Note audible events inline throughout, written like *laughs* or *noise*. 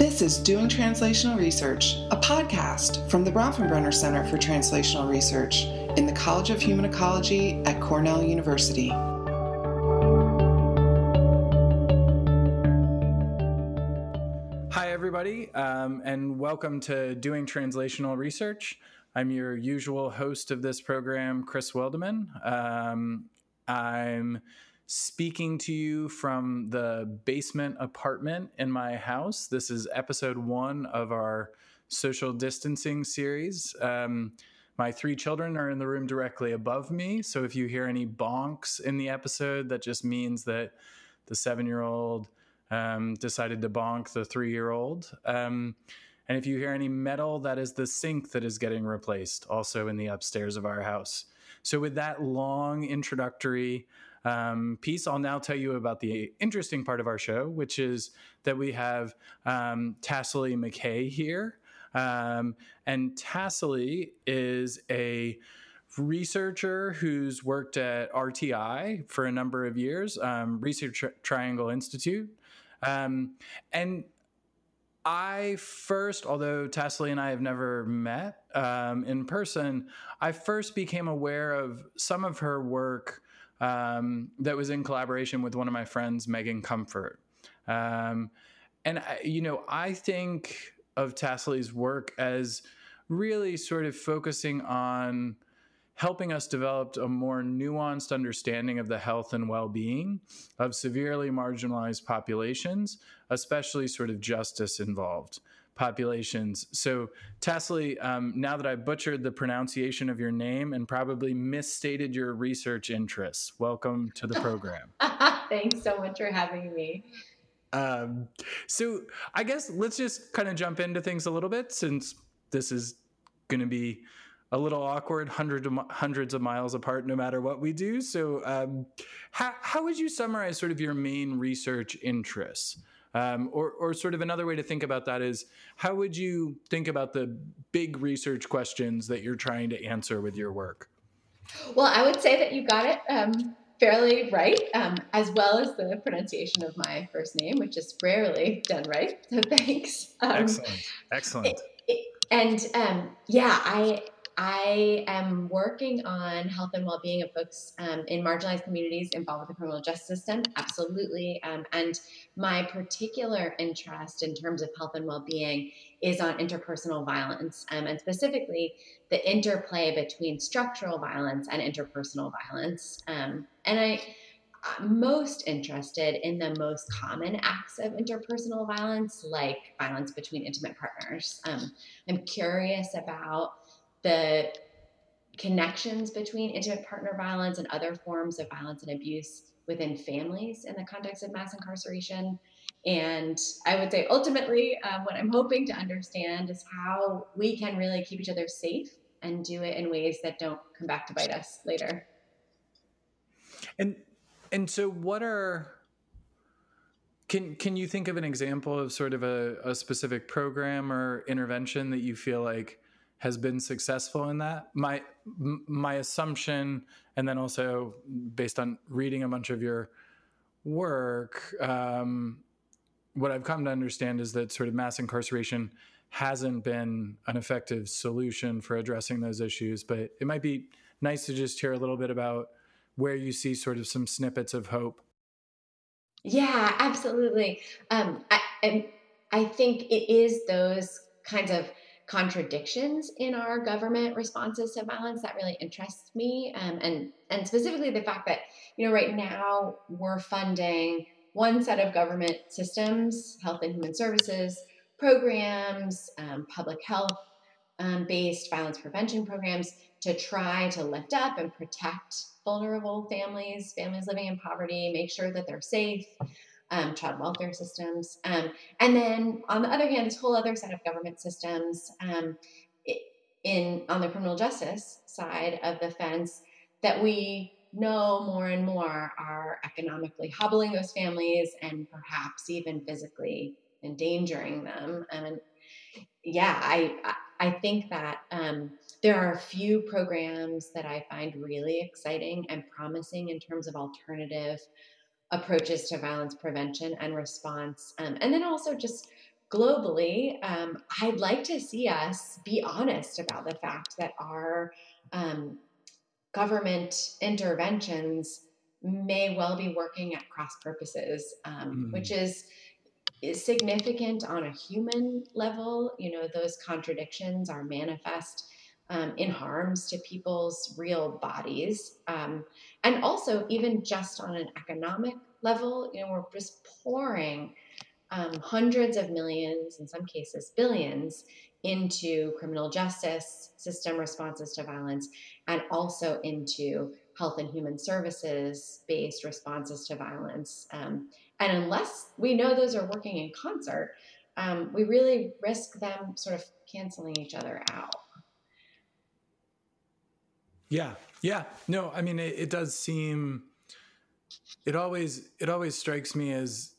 This is Doing Translational Research, a podcast from the Bronfenbrenner Center for Translational Research in the College of Human Ecology at Cornell University. Hi, everybody, um, and welcome to Doing Translational Research. I'm your usual host of this program, Chris Wildeman. Um, I'm speaking to you from the basement apartment in my house. This is episode one of our social distancing series. Um, my three children are in the room directly above me. So if you hear any bonks in the episode, that just means that the seven year old um, decided to bonk the three year old. Um, and if you hear any metal, that is the sink that is getting replaced, also in the upstairs of our house. So, with that long introductory um, piece, I'll now tell you about the interesting part of our show, which is that we have um, Tasseli McKay here. Um, and Tasseli is a researcher who's worked at RTI for a number of years, um, Research Triangle Institute. Um, and I first, although Tasseli and I have never met um, in person, I first became aware of some of her work um, that was in collaboration with one of my friends, Megan Comfort. Um, and, I, you know, I think of Tasseli's work as really sort of focusing on helping us develop a more nuanced understanding of the health and well being of severely marginalized populations, especially sort of justice involved populations. So, Tasseli, um, now that I butchered the pronunciation of your name and probably misstated your research interests, welcome to the program. *laughs* Thanks so much for having me. Um, so, I guess let's just kind of jump into things a little bit since this is going to be a little awkward, hundreds of, hundreds of miles apart, no matter what we do. So, um, how, how would you summarize sort of your main research interests? Um, or, or sort of another way to think about that is how would you think about the big research questions that you're trying to answer with your work? Well, I would say that you got it um, fairly right, um, as well as the pronunciation of my first name, which is rarely done right. So *laughs* thanks. Um, Excellent. Excellent. It, it, and um, yeah, I I am working on health and well-being of folks um, in marginalized communities involved with the criminal justice system. Absolutely, um, and my particular interest in terms of health and well-being is on interpersonal violence, um, and specifically the interplay between structural violence and interpersonal violence. Um, and I. I'm most interested in the most common acts of interpersonal violence, like violence between intimate partners. Um, I'm curious about the connections between intimate partner violence and other forms of violence and abuse within families in the context of mass incarceration. And I would say ultimately, um, what I'm hoping to understand is how we can really keep each other safe and do it in ways that don't come back to bite us later. And and so, what are can can you think of an example of sort of a, a specific program or intervention that you feel like has been successful in that. My my assumption, and then also based on reading a bunch of your work, um, what I've come to understand is that sort of mass incarceration hasn't been an effective solution for addressing those issues. But it might be nice to just hear a little bit about where you see sort of some snippets of hope. Yeah, absolutely. Um, I, I think it is those kinds of contradictions in our government responses to violence that really interests me. Um, and and specifically the fact that you know right now we're funding one set of government systems health and human services programs um, public health um, based violence prevention programs to try to lift up and protect vulnerable families families living in poverty make sure that they're safe um, child welfare systems. Um, and then on the other hand, this whole other set of government systems um, in on the criminal justice side of the fence that we know more and more are economically hobbling those families and perhaps even physically endangering them. And yeah, I I think that um, there are a few programs that I find really exciting and promising in terms of alternative approaches to violence prevention and response. Um, and then also just globally, um, I'd like to see us be honest about the fact that our um, government interventions may well be working at cross purposes, um, mm. which is, is significant on a human level. You know, those contradictions are manifest um, in harms to people's real bodies. Um, and also, even just on an economic level, you know, we're just pouring um, hundreds of millions, in some cases, billions, into criminal justice system responses to violence and also into health and human services based responses to violence. Um, and unless we know those are working in concert, um, we really risk them sort of canceling each other out. Yeah, yeah. No, I mean it, it does seem. It always it always strikes me as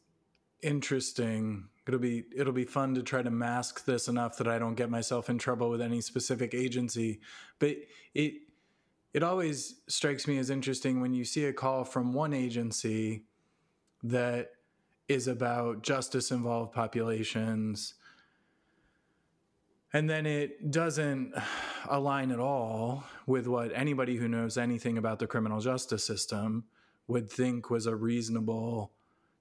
interesting. It'll be it'll be fun to try to mask this enough that I don't get myself in trouble with any specific agency. But it it always strikes me as interesting when you see a call from one agency that is about justice involved populations and then it doesn't *sighs* align at all with what anybody who knows anything about the criminal justice system would think was a reasonable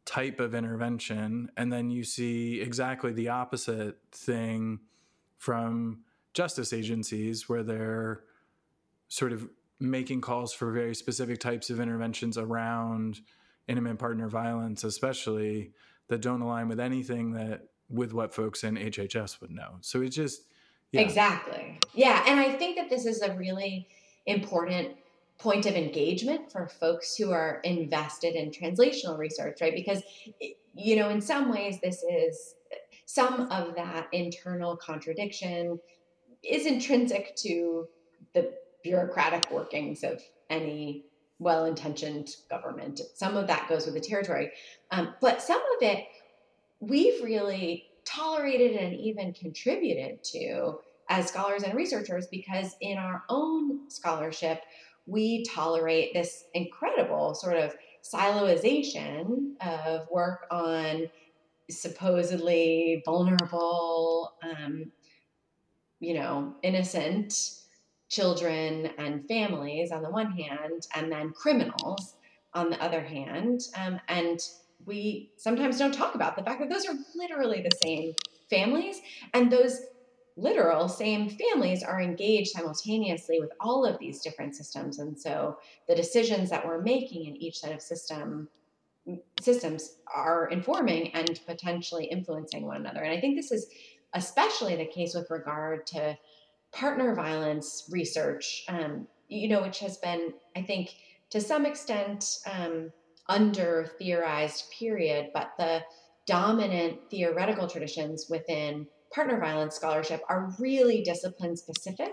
type of intervention. And then you see exactly the opposite thing from justice agencies where they're sort of making calls for very specific types of interventions around intimate partner violence, especially that don't align with anything that with what folks in HHS would know. So it just yeah. exactly, yeah. And I think that this is a really important point of engagement for folks who are invested in translational research, right? Because you know, in some ways, this is some of that internal contradiction is intrinsic to the bureaucratic workings of any well intentioned government. Some of that goes with the territory, um, but some of it we've really tolerated and even contributed to as scholars and researchers because in our own scholarship, we tolerate this incredible sort of siloization of work on supposedly vulnerable, um, you know, innocent children and families on the one hand, and then criminals on the other hand. Um, and we sometimes don't talk about the fact that those are literally the same families and those literal same families are engaged simultaneously with all of these different systems and so the decisions that we're making in each set of system systems are informing and potentially influencing one another. And i think this is especially the case with regard to partner violence research um, you know which has been i think to some extent um, under theorized period, but the dominant theoretical traditions within partner violence scholarship are really discipline specific.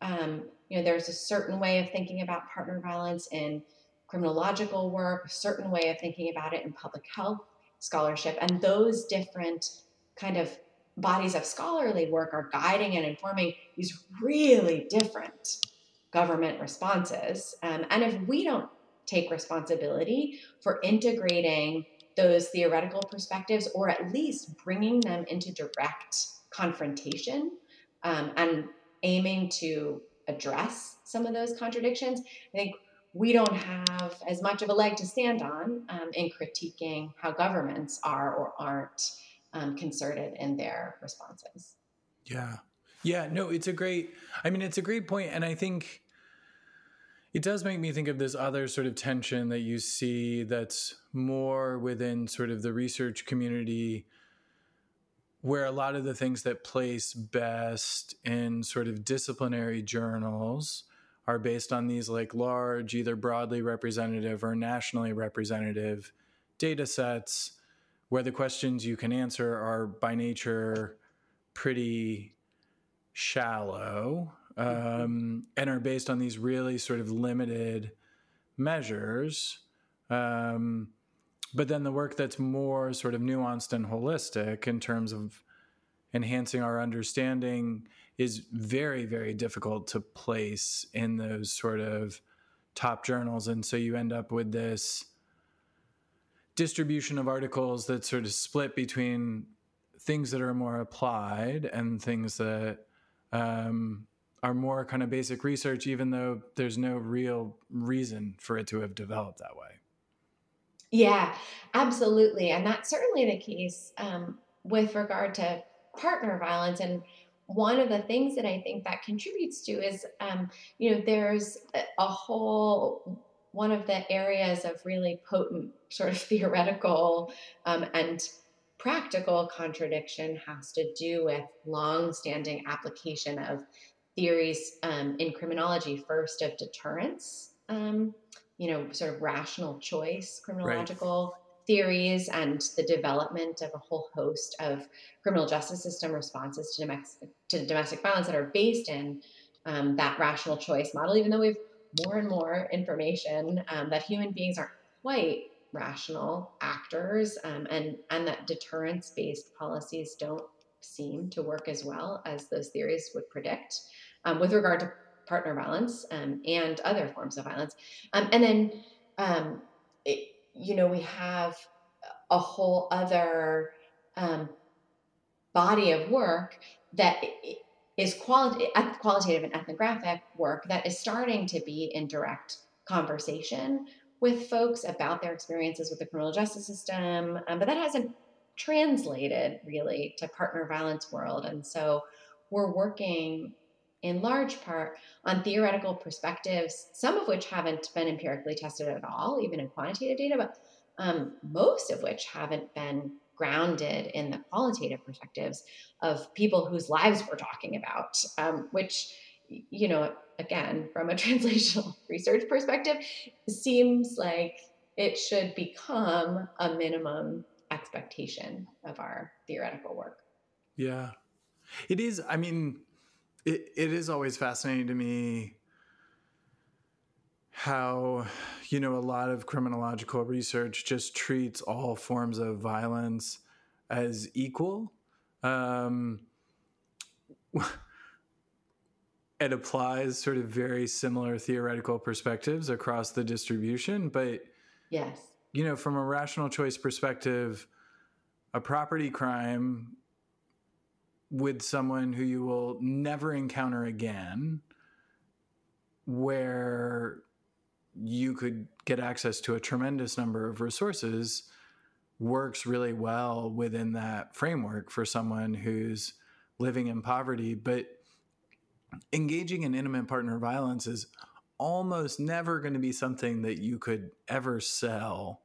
Um, you know, there's a certain way of thinking about partner violence in criminological work, a certain way of thinking about it in public health scholarship, and those different kind of bodies of scholarly work are guiding and informing these really different government responses. Um, and if we don't take responsibility for integrating those theoretical perspectives or at least bringing them into direct confrontation um, and aiming to address some of those contradictions. I think we don't have as much of a leg to stand on um, in critiquing how governments are or aren't um, concerted in their responses. Yeah. Yeah. No, it's a great, I mean, it's a great point, And I think it does make me think of this other sort of tension that you see that's more within sort of the research community where a lot of the things that place best in sort of disciplinary journals are based on these like large either broadly representative or nationally representative data sets where the questions you can answer are by nature pretty shallow. Um, and are based on these really sort of limited measures. Um, but then the work that's more sort of nuanced and holistic in terms of enhancing our understanding is very, very difficult to place in those sort of top journals. And so you end up with this distribution of articles that sort of split between things that are more applied and things that um, are more kind of basic research, even though there's no real reason for it to have developed that way. Yeah, absolutely. And that's certainly the case um, with regard to partner violence. And one of the things that I think that contributes to is, um, you know, there's a, whole one of the areas of really potent sort of *laughs* theoretical um, and practical contradiction has to do with long-standing application of theories um, in criminology, first of deterrence, um, you know, sort of rational choice criminological right. theories, and the development of a whole host of criminal justice system responses to domestic, to domestic violence that are based in um, that rational choice model, even though we've more and more information um, that human beings aren't quite rational actors um, and and that deterrence based policies don't seem to work as well as those theories would predict um, with regard to partner violence um, and other forms of violence um, and then um, it, you know we have a whole other um, body of work that is quali- qualitative and ethnographic work that is starting to be in direct conversation with folks about their experiences with the criminal justice system, um, but that hasn't translated really to partner violence world. And so we're working in large part on theoretical perspectives, some of which haven't been empirically tested at all, even in quantitative data, but um, most of which haven't been grounded in the qualitative perspectives of people whose lives we're talking about, um, which, you know, again, from a *laughs* translational research perspective, seems like it should become a minimum expectation of our theoretical work. Yeah. It is, I mean, it, it is always fascinating to me how you know a lot of criminological research just treats all forms of violence as equal um, *laughs* it applies sort of very similar theoretical perspectives across the distribution but yes. you know from a rational choice perspective a property crime with someone who you will never encounter again where you could get access to a tremendous number of resources works really well within that framework for someone who's living in poverty. But engaging in intimate partner violence is almost never going to be something that you could ever sell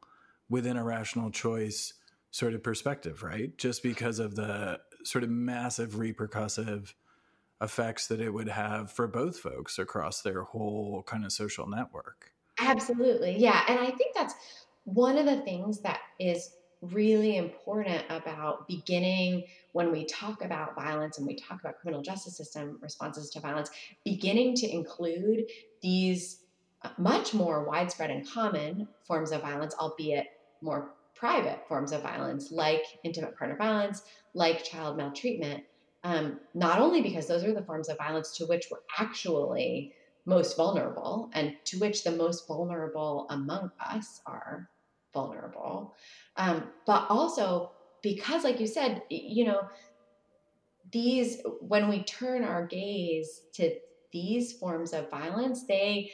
within a rational choice sort of perspective, right? Just because of the sort of massive repercussive effects that it would have for both folks across their whole kind of social network. Absolutely. Yeah. And I think that's one of the things that is really important about beginning when we talk about violence and we talk about criminal justice system responses to violence, beginning to include these uh, much more widespread and common forms of violence, albeit more private forms of violence, like intimate partner violence, like child maltreatment. Um, not only because those are the forms of violence to which we're actually most vulnerable and to which the most vulnerable among us are vulnerable. Um, but also because, like you said, you know, these, when we turn our gaze to these forms of violence, they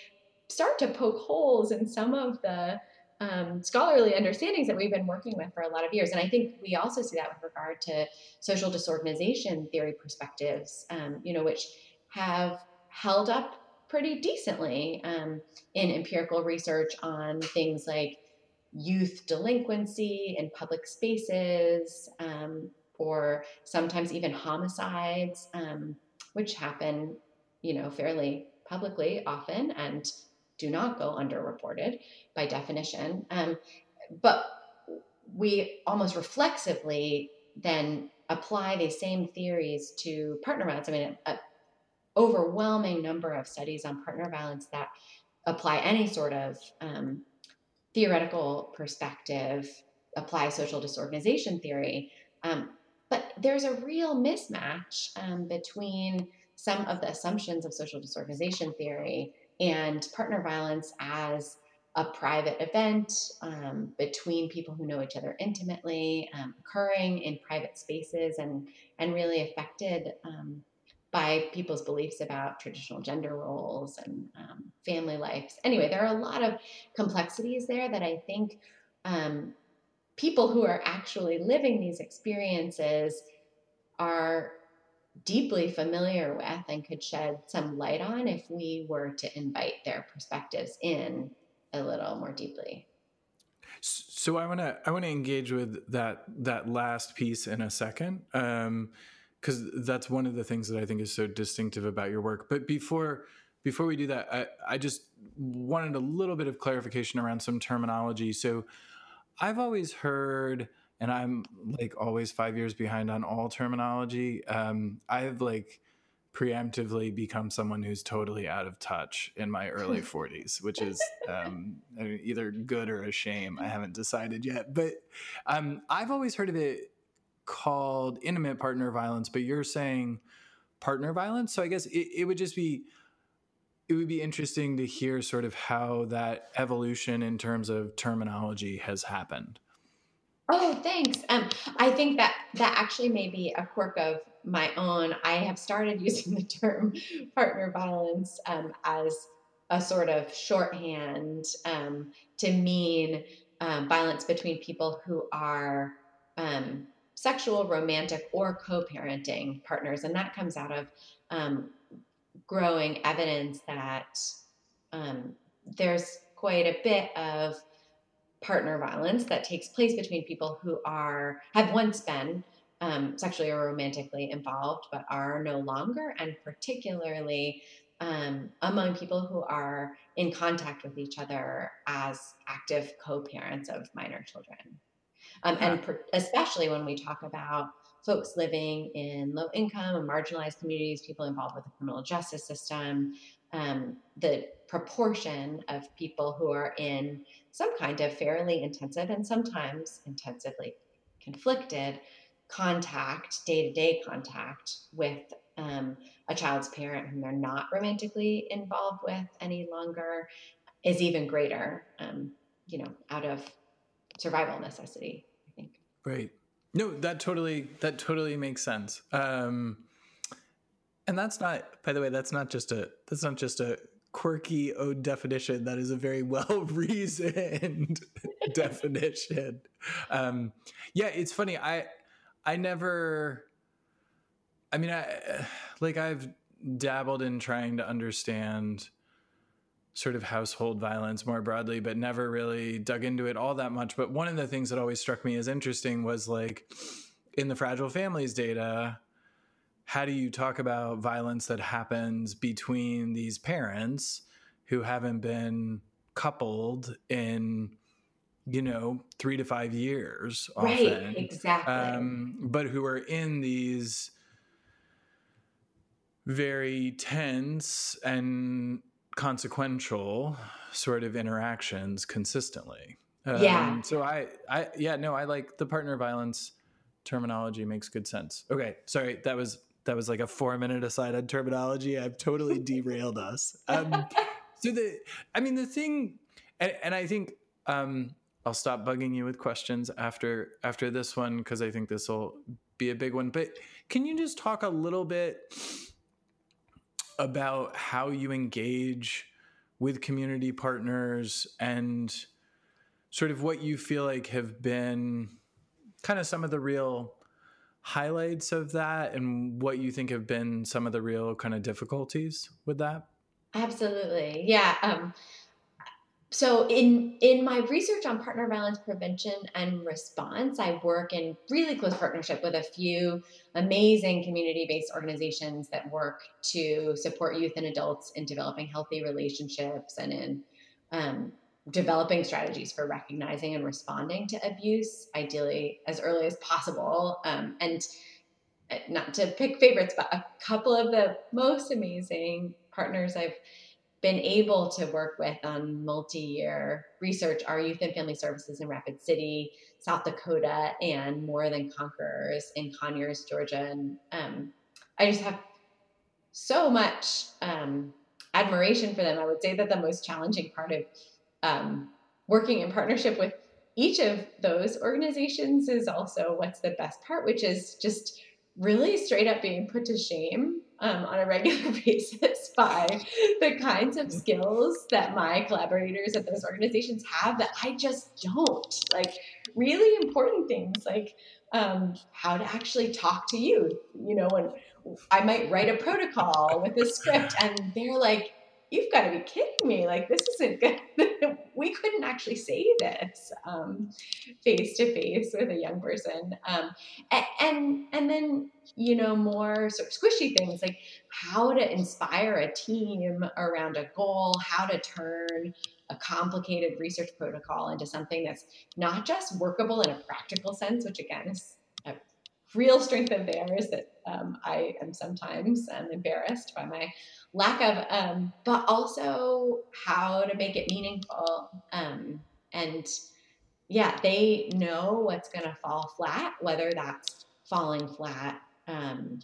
start to poke holes in some of the um, scholarly understandings that we've been working with for a lot of years. And I think we also see that with regard to social disorganization theory perspectives, um, you know, which have held up pretty decently um, in empirical research on things like youth delinquency in public spaces, um, or sometimes even homicides, um, which happen, you know, fairly publicly often and do not go underreported by definition. Um, but we almost reflexively then apply these same theories to partner violence. I mean, an overwhelming number of studies on partner violence that apply any sort of um, theoretical perspective, apply social disorganization theory. Um, but there's a real mismatch um, between some of the assumptions of social disorganization theory and partner violence as a private event um, between people who know each other intimately, um, occurring in private spaces, and and really affected um, by people's beliefs about traditional gender roles and um, family lives. Anyway, there are a lot of complexities there that I think um, people who are actually living these experiences are deeply familiar with and could shed some light on if we were to invite their perspectives in a little more deeply. So I want to I want to engage with that that last piece in a second, because um, that's one of the things that I think is so distinctive about your work. But before before we do that, I, I just wanted a little bit of clarification around some terminology. So I've always heard, and I'm like always five years behind on all terminology. Um, I've like preemptively become someone who's totally out of touch in my early *laughs* 40s, which is um, either good or a shame. I haven't decided yet. But um, I've always heard of it called intimate partner violence, but you're saying partner violence. So I guess it, it would just be. It would be interesting to hear sort of how that evolution in terms of terminology has happened. Oh, thanks. Um, I think that that actually may be a quirk of my own. I have started *laughs* using the term partner violence um, as a sort of shorthand um, to mean um, violence between people who are um, sexual, romantic, or co-parenting partners, and that comes out of um, growing evidence that um, there's quite a bit of partner violence that takes place between people who are have once been um, sexually or romantically involved but are no longer, and particularly um, among people who are in contact with each other as active co-parents of minor children, um, and per- especially when we talk about folks living in low income and marginalized communities, people involved with the criminal justice system, um, the proportion of people who are in some kind of fairly intensive and sometimes intensively conflicted contact, day to day contact with um, a child's parent whom they're not romantically involved with any longer is even greater, um, you know, out of survival necessity, I think. Right. No, that totally that totally makes sense. Um, and that's not, by the way, that's not just a that's not just a quirky own definition. That is a very well reasoned *laughs* definition. Um, yeah, it's funny. I I never. I mean, I like I've dabbled in trying to understand sort of household violence more broadly, but never really dug into it all that much. But one of the things that always struck me as interesting was like in the fragile families data, how do you talk about violence that happens between these parents who haven't been coupled in you know three to five years right, exactly. um, but who are in these very tense and consequential sort of interactions consistently. Um, yeah. so i i yeah no i like the partner violence terminology makes good sense. Okay sorry that was that was like a four minute aside on terminology. I've totally derailed us. Um, *laughs* so the, I mean, the thing, and, and I think um, I'll stop bugging you with questions after after this one because I think this will be a big one. But can you just talk a little bit about how you engage with community partners and sort of what you feel like have been kind of some of the real highlights of that and what you think have been some of the real kind of difficulties with that? Absolutely. Yeah. Um, so in in my research on partner violence prevention and response, I work in really close partnership with a few amazing community-based organizations that work to support youth and adults in developing healthy relationships and in um, developing strategies for recognizing and responding to abuse, ideally as early as possible. Um, and uh, not to pick favorites, but a couple of the most amazing partners I've been able to work with on multi year research are Youth and Family Services in Rapid City, South Dakota, and More Than Conquerors in Conyers, Georgia. And um, I just have so much um, admiration for them. I would say that the most challenging part of um, working in partnership with each of those organizations is also what's the best part, which is just really straight up being put to shame um, on a regular *laughs* basis by the kinds of skills that my collaborators at those organizations have that I just don't. Like, really important things like um, how to actually talk to you. You know, when I might write a protocol with a script and they're like, you've got to be kidding me. Like, this isn't good. *laughs* we couldn't actually say this face to face with a young person. Um, and, and, and then, you know, more sort of squishy things like how to inspire a team around a goal, how to turn a complicated research protocol into something that's not just workable in a practical sense, which again is real strength of theirs that um, I am sometimes um, embarrassed by my lack of, um, but also how to make it meaningful. Um, and yeah, they know what's going to fall flat, whether that's falling flat, um,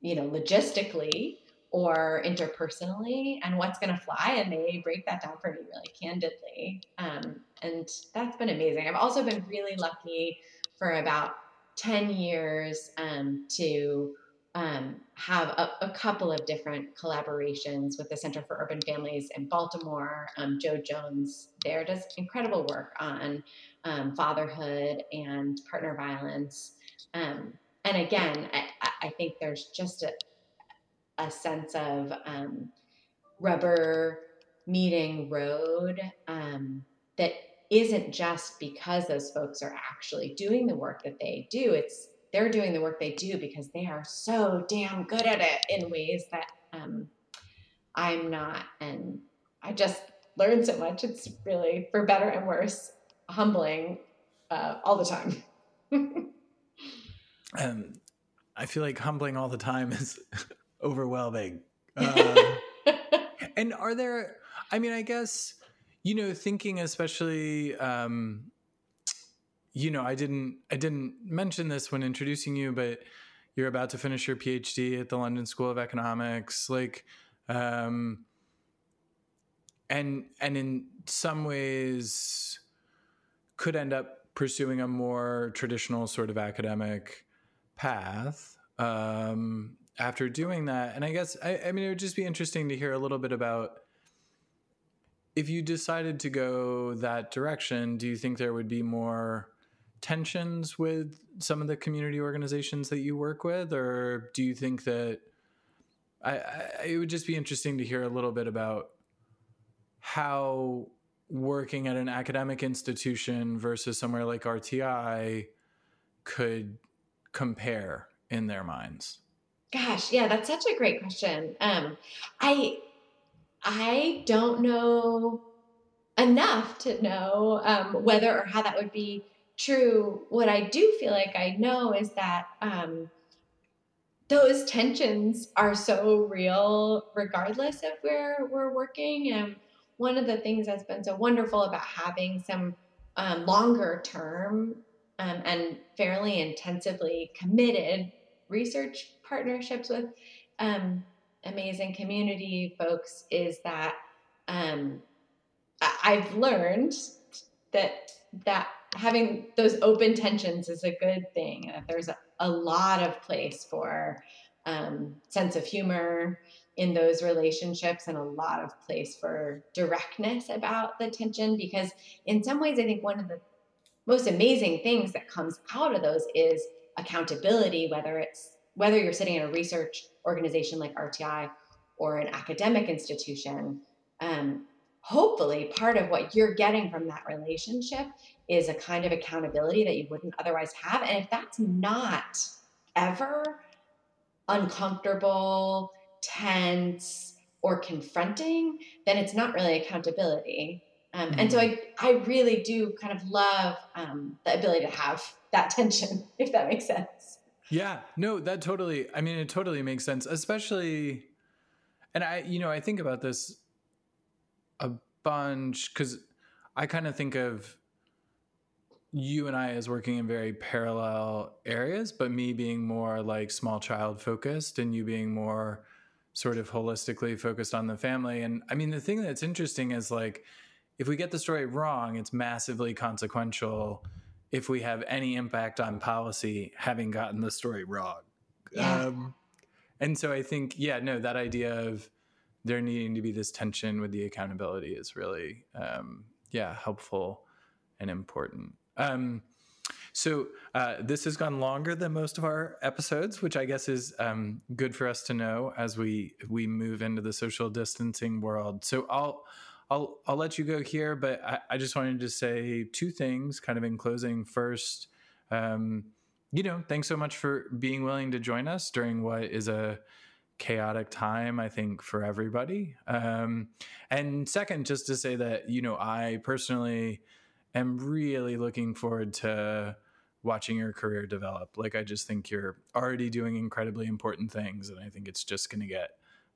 you know, logistically or interpersonally, and what's going to fly. And they break that down for me really candidly. Um, and that's been amazing. I've also been really lucky for about 10 years um, to um, have a, a, couple of different collaborations with the Center for Urban Families in Baltimore. Um, Joe Jones there does incredible work on um, fatherhood and partner violence. Um, and again, I, I, think there's just a, a sense of um, rubber meeting road that isn't just because those folks are actually doing the work that they do. It's they're doing the work they do because they are so damn good at it in ways that um, I'm not. And I just learned so much. It's really, for better and worse, humbling uh, all the time. *laughs* um, I feel like humbling all the time is *laughs* overwhelming. Uh, *laughs* and are there, I mean, I guess, you know, thinking especially um, you know, I didn't I didn't mention this when introducing you, but you're about to finish your PhD at the London School of Economics, like, um, and and in some ways could end up pursuing a more traditional sort of academic path um, after doing that. And I guess I, I mean it would just be interesting to hear a little bit about if you decided to go that direction. Do you think there would be more tensions with some of the community organizations that you work with, or do you think that I, I, it would just be interesting to hear a little bit about how working at an academic institution versus somewhere like RTI could compare in their minds? Gosh, yeah, that's such a great question. Um, I I don't know enough to know um, whether or how that would be true, what I do feel like I know is that um, those tensions are so real, regardless of where we're working. And one of the things that's been so wonderful about having some um, longer term um, and fairly intensively committed research partnerships with um, amazing community folks is that um, I've learned that that having those open tensions is a good thing. That there's a, a lot of place for um, sense of humor in those relationships and a lot of place for directness about the tension because in some ways i think one of the most amazing things that comes out of those is accountability whether it's whether you're sitting in a research organization like rti or an academic institution um, hopefully part of what you're getting from that relationship is a kind of accountability that you wouldn't otherwise have. And if that's not ever uncomfortable, tense, or confronting, then it's not really accountability. Um, mm-hmm. And so mm-hmm. I, I really do kind of love um, the ability to have that *laughs* tension, if that makes sense. Yeah, no, that totally, I mean, it totally makes sense, especially, and I, you know, I think about this a bunch because I kind of think of you and I as working in very parallel areas, but me being more like small child focused and you being more sort of holistically focused on the family. And I mean, the thing that's interesting is like, if we get the story wrong, it's massively consequential if we have any impact on policy having gotten the story wrong. Yeah. Um, and so I think, yeah, no, that idea of there needing to be this tension with the accountability is really, um, yeah, helpful and important. Um, so uh, this has gone longer than most of our episodes, which I guess is um, good for us to know as we we move into the social distancing world. So I'll I'll I'll let you go here, but I, I just wanted to say two things, kind of in closing. First, um, you know, thanks so much for being willing to join us during what is a chaotic time, I think, for everybody. Um, and second, just to say that you know, I personally am really looking forward to watching your career develop. Like, I just think you're already doing incredibly important things, and I think it's just going to get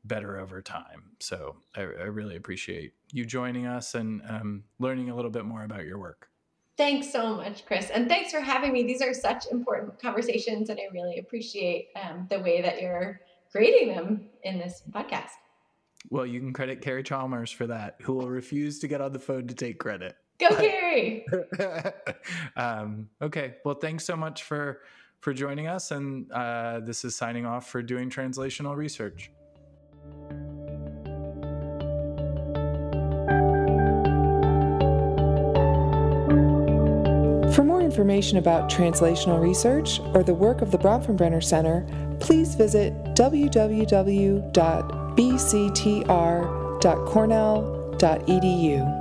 better over time. So I, I really appreciate you joining us and um, learning a little bit more about your work. Thanks so much, Chris. And thanks for having me. These are such important conversations, and I really appreciate um, the way that you're creating them in this podcast. Well, you can credit Carrie Chalmers for that, who will refuse to get on the phone to take credit. Go, Carrie. *laughs* um, okay. Well, thanks so much for for joining us, and uh, this is signing off for doing translational research. Information about translational research or the work of the Bronfenbrenner Center, please visit www.bctr.cornell.edu.